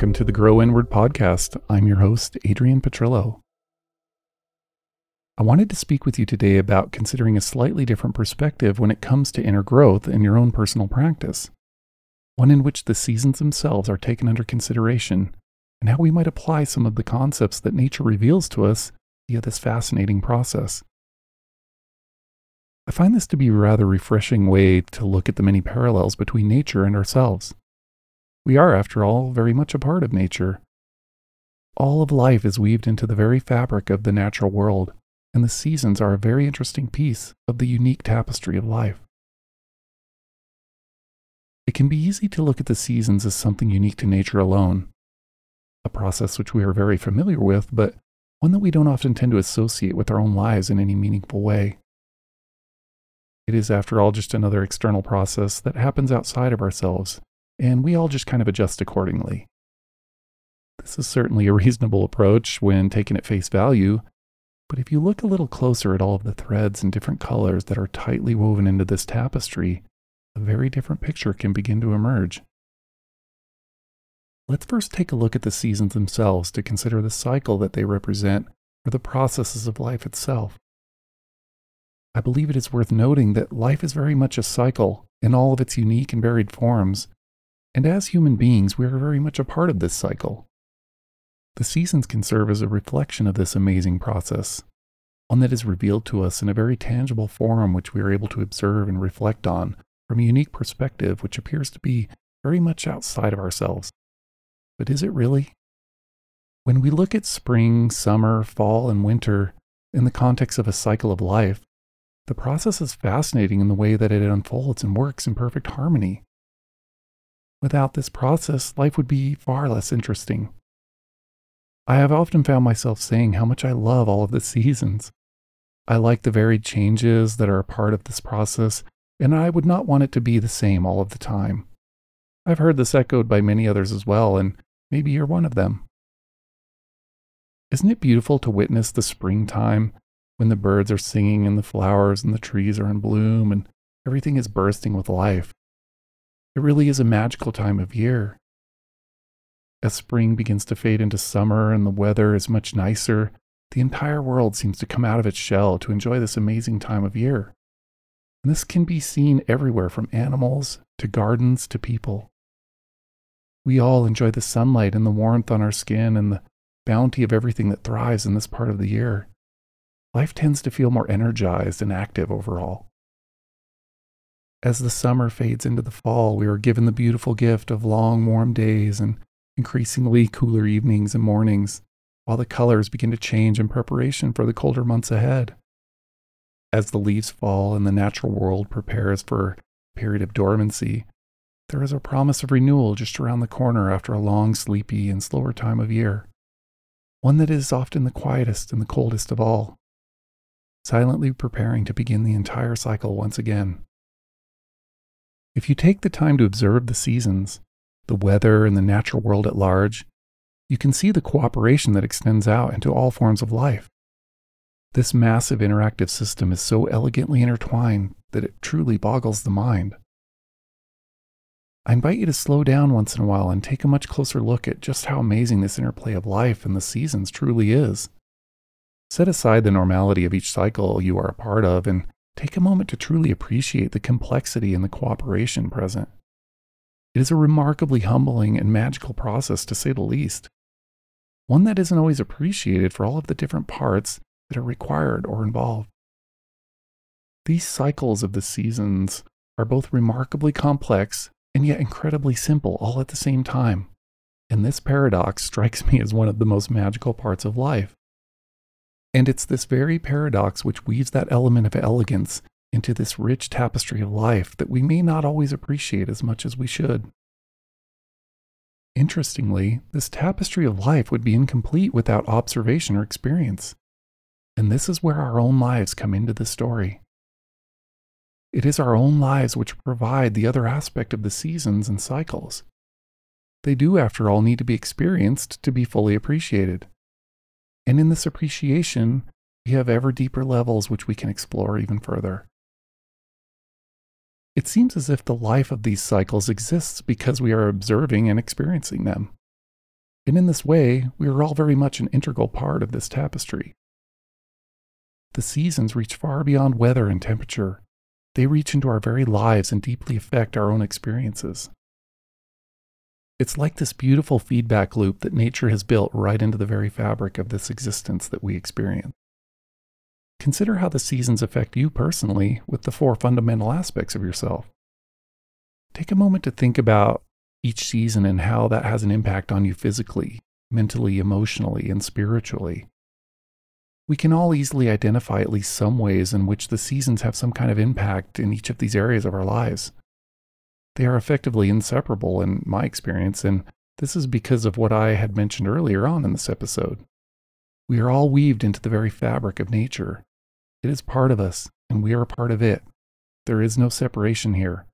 welcome to the Grow Inward podcast. I'm your host, Adrian Petrillo. I wanted to speak with you today about considering a slightly different perspective when it comes to inner growth in your own personal practice, one in which the seasons themselves are taken under consideration, and how we might apply some of the concepts that nature reveals to us via this fascinating process. I find this to be a rather refreshing way to look at the many parallels between nature and ourselves. We are, after all, very much a part of nature. All of life is weaved into the very fabric of the natural world, and the seasons are a very interesting piece of the unique tapestry of life. It can be easy to look at the seasons as something unique to nature alone, a process which we are very familiar with, but one that we don't often tend to associate with our own lives in any meaningful way. It is, after all, just another external process that happens outside of ourselves and we all just kind of adjust accordingly. This is certainly a reasonable approach when taken at face value, but if you look a little closer at all of the threads and different colors that are tightly woven into this tapestry, a very different picture can begin to emerge. Let's first take a look at the seasons themselves to consider the cycle that they represent or the processes of life itself. I believe it is worth noting that life is very much a cycle in all of its unique and varied forms, and as human beings, we are very much a part of this cycle. The seasons can serve as a reflection of this amazing process, one that is revealed to us in a very tangible form which we are able to observe and reflect on from a unique perspective which appears to be very much outside of ourselves. But is it really? When we look at spring, summer, fall, and winter in the context of a cycle of life, the process is fascinating in the way that it unfolds and works in perfect harmony. Without this process, life would be far less interesting. I have often found myself saying how much I love all of the seasons. I like the varied changes that are a part of this process, and I would not want it to be the same all of the time. I've heard this echoed by many others as well, and maybe you're one of them. Isn't it beautiful to witness the springtime when the birds are singing and the flowers and the trees are in bloom and everything is bursting with life? It really is a magical time of year. As spring begins to fade into summer and the weather is much nicer, the entire world seems to come out of its shell to enjoy this amazing time of year. And this can be seen everywhere from animals to gardens to people. We all enjoy the sunlight and the warmth on our skin and the bounty of everything that thrives in this part of the year. Life tends to feel more energized and active overall. As the summer fades into the fall, we are given the beautiful gift of long, warm days and increasingly cooler evenings and mornings, while the colors begin to change in preparation for the colder months ahead. As the leaves fall and the natural world prepares for a period of dormancy, there is a promise of renewal just around the corner after a long, sleepy, and slower time of year. One that is often the quietest and the coldest of all, silently preparing to begin the entire cycle once again. If you take the time to observe the seasons, the weather, and the natural world at large, you can see the cooperation that extends out into all forms of life. This massive interactive system is so elegantly intertwined that it truly boggles the mind. I invite you to slow down once in a while and take a much closer look at just how amazing this interplay of life and the seasons truly is. Set aside the normality of each cycle you are a part of and take a moment to truly appreciate the complexity and the cooperation present. It is a remarkably humbling and magical process, to say the least. One that isn't always appreciated for all of the different parts that are required or involved. These cycles of the seasons are both remarkably complex and yet incredibly simple all at the same time. And this paradox strikes me as one of the most magical parts of life. And it's this very paradox which weaves that element of elegance into this rich tapestry of life that we may not always appreciate as much as we should. Interestingly, this tapestry of life would be incomplete without observation or experience. And this is where our own lives come into the story. It is our own lives which provide the other aspect of the seasons and cycles. They do, after all, need to be experienced to be fully appreciated. And in this appreciation, we have ever deeper levels which we can explore even further. It seems as if the life of these cycles exists because we are observing and experiencing them. And in this way, we are all very much an integral part of this tapestry. The seasons reach far beyond weather and temperature. They reach into our very lives and deeply affect our own experiences. It's like this beautiful feedback loop that nature has built right into the very fabric of this existence that we experience. Consider how the seasons affect you personally with the four fundamental aspects of yourself. Take a moment to think about each season and how that has an impact on you physically, mentally, emotionally, and spiritually. We can all easily identify at least some ways in which the seasons have some kind of impact in each of these areas of our lives. They are effectively inseparable in my experience, and this is because of what I had mentioned earlier on in this episode. We are all weaved into the very fabric of nature, it is part of us, and we are a part of it. There is no separation here,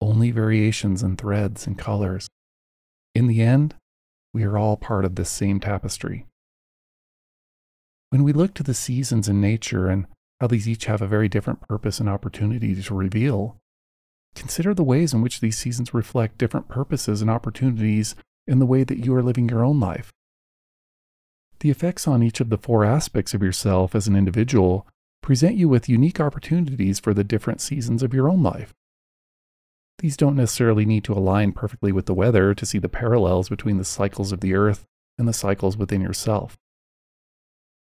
only variations in threads and colors. In the end, we are all part of this same tapestry. When we look to the seasons in nature and how these each have a very different purpose and opportunity to reveal, consider the ways in which these seasons reflect different purposes and opportunities in the way that you are living your own life. The effects on each of the four aspects of yourself as an individual present you with unique opportunities for the different seasons of your own life. These don't necessarily need to align perfectly with the weather to see the parallels between the cycles of the earth and the cycles within yourself.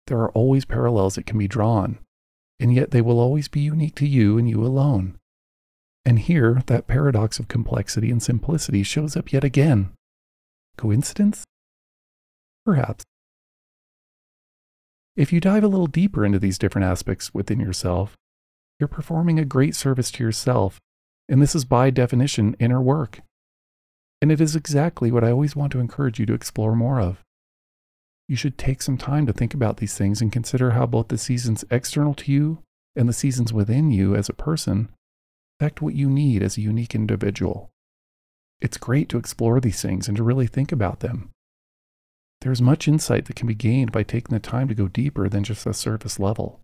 There are always parallels that can be drawn, and yet they will always be unique to you and you alone. And here, that paradox of complexity and simplicity shows up yet again. Coincidence? Perhaps. If you dive a little deeper into these different aspects within yourself, you're performing a great service to yourself, and this is by definition inner work. And it is exactly what I always want to encourage you to explore more of. You should take some time to think about these things and consider how both the seasons external to you and the seasons within you as a person what you need as a unique individual. It's great to explore these things and to really think about them. There's much insight that can be gained by taking the time to go deeper than just the surface level.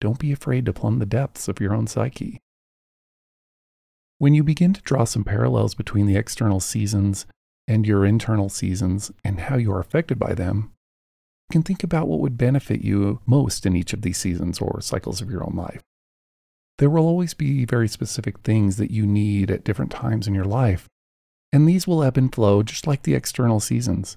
Don't be afraid to plumb the depths of your own psyche. When you begin to draw some parallels between the external seasons and your internal seasons and how you are affected by them, you can think about what would benefit you most in each of these seasons or cycles of your own life. There will always be very specific things that you need at different times in your life, and these will ebb and flow just like the external seasons.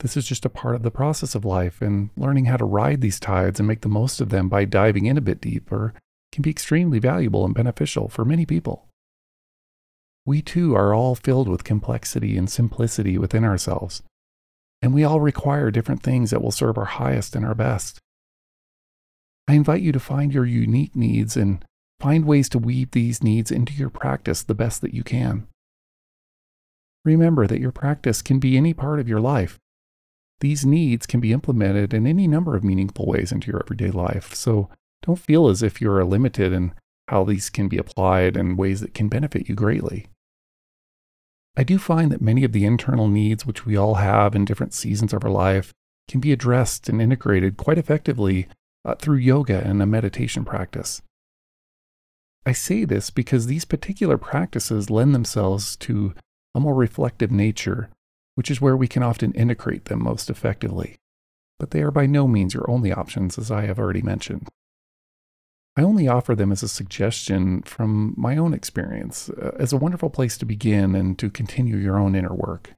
This is just a part of the process of life, and learning how to ride these tides and make the most of them by diving in a bit deeper can be extremely valuable and beneficial for many people. We too are all filled with complexity and simplicity within ourselves, and we all require different things that will serve our highest and our best. I invite you to find your unique needs and find ways to weave these needs into your practice the best that you can. Remember that your practice can be any part of your life, these needs can be implemented in any number of meaningful ways into your everyday life. So don't feel as if you're limited in how these can be applied in ways that can benefit you greatly. I do find that many of the internal needs which we all have in different seasons of our life can be addressed and integrated quite effectively uh, through yoga and a meditation practice. I say this because these particular practices lend themselves to a more reflective nature which is where we can often integrate them most effectively. But they are by no means your only options, as I have already mentioned. I only offer them as a suggestion from my own experience, uh, as a wonderful place to begin and to continue your own inner work.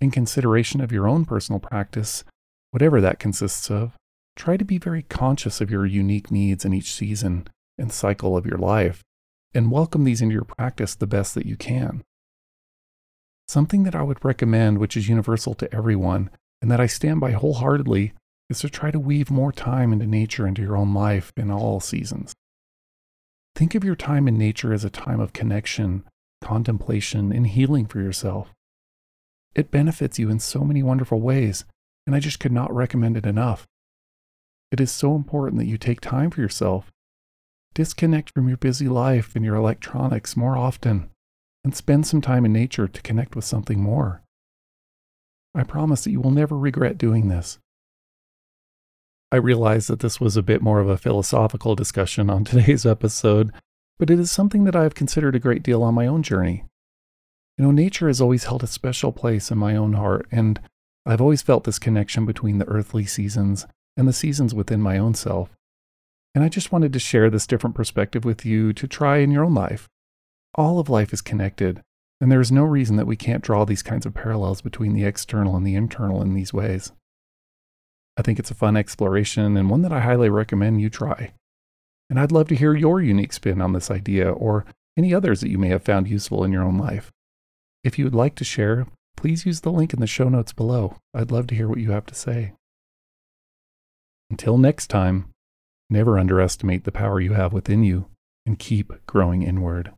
In consideration of your own personal practice, whatever that consists of, try to be very conscious of your unique needs in each season and cycle of your life, and welcome these into your practice the best that you can. Something that I would recommend, which is universal to everyone, and that I stand by wholeheartedly, is to try to weave more time into nature into your own life in all seasons. Think of your time in nature as a time of connection, contemplation, and healing for yourself. It benefits you in so many wonderful ways, and I just could not recommend it enough. It is so important that you take time for yourself. Disconnect from your busy life and your electronics more often and spend some time in nature to connect with something more. I promise that you will never regret doing this. I realize that this was a bit more of a philosophical discussion on today's episode, but it is something that I have considered a great deal on my own journey. You know, nature has always held a special place in my own heart, and I've always felt this connection between the earthly seasons and the seasons within my own self. And I just wanted to share this different perspective with you to try in your own life. All of life is connected, and there is no reason that we can't draw these kinds of parallels between the external and the internal in these ways. I think it's a fun exploration and one that I highly recommend you try. And I'd love to hear your unique spin on this idea or any others that you may have found useful in your own life. If you would like to share, please use the link in the show notes below. I'd love to hear what you have to say. Until next time, never underestimate the power you have within you and keep growing inward.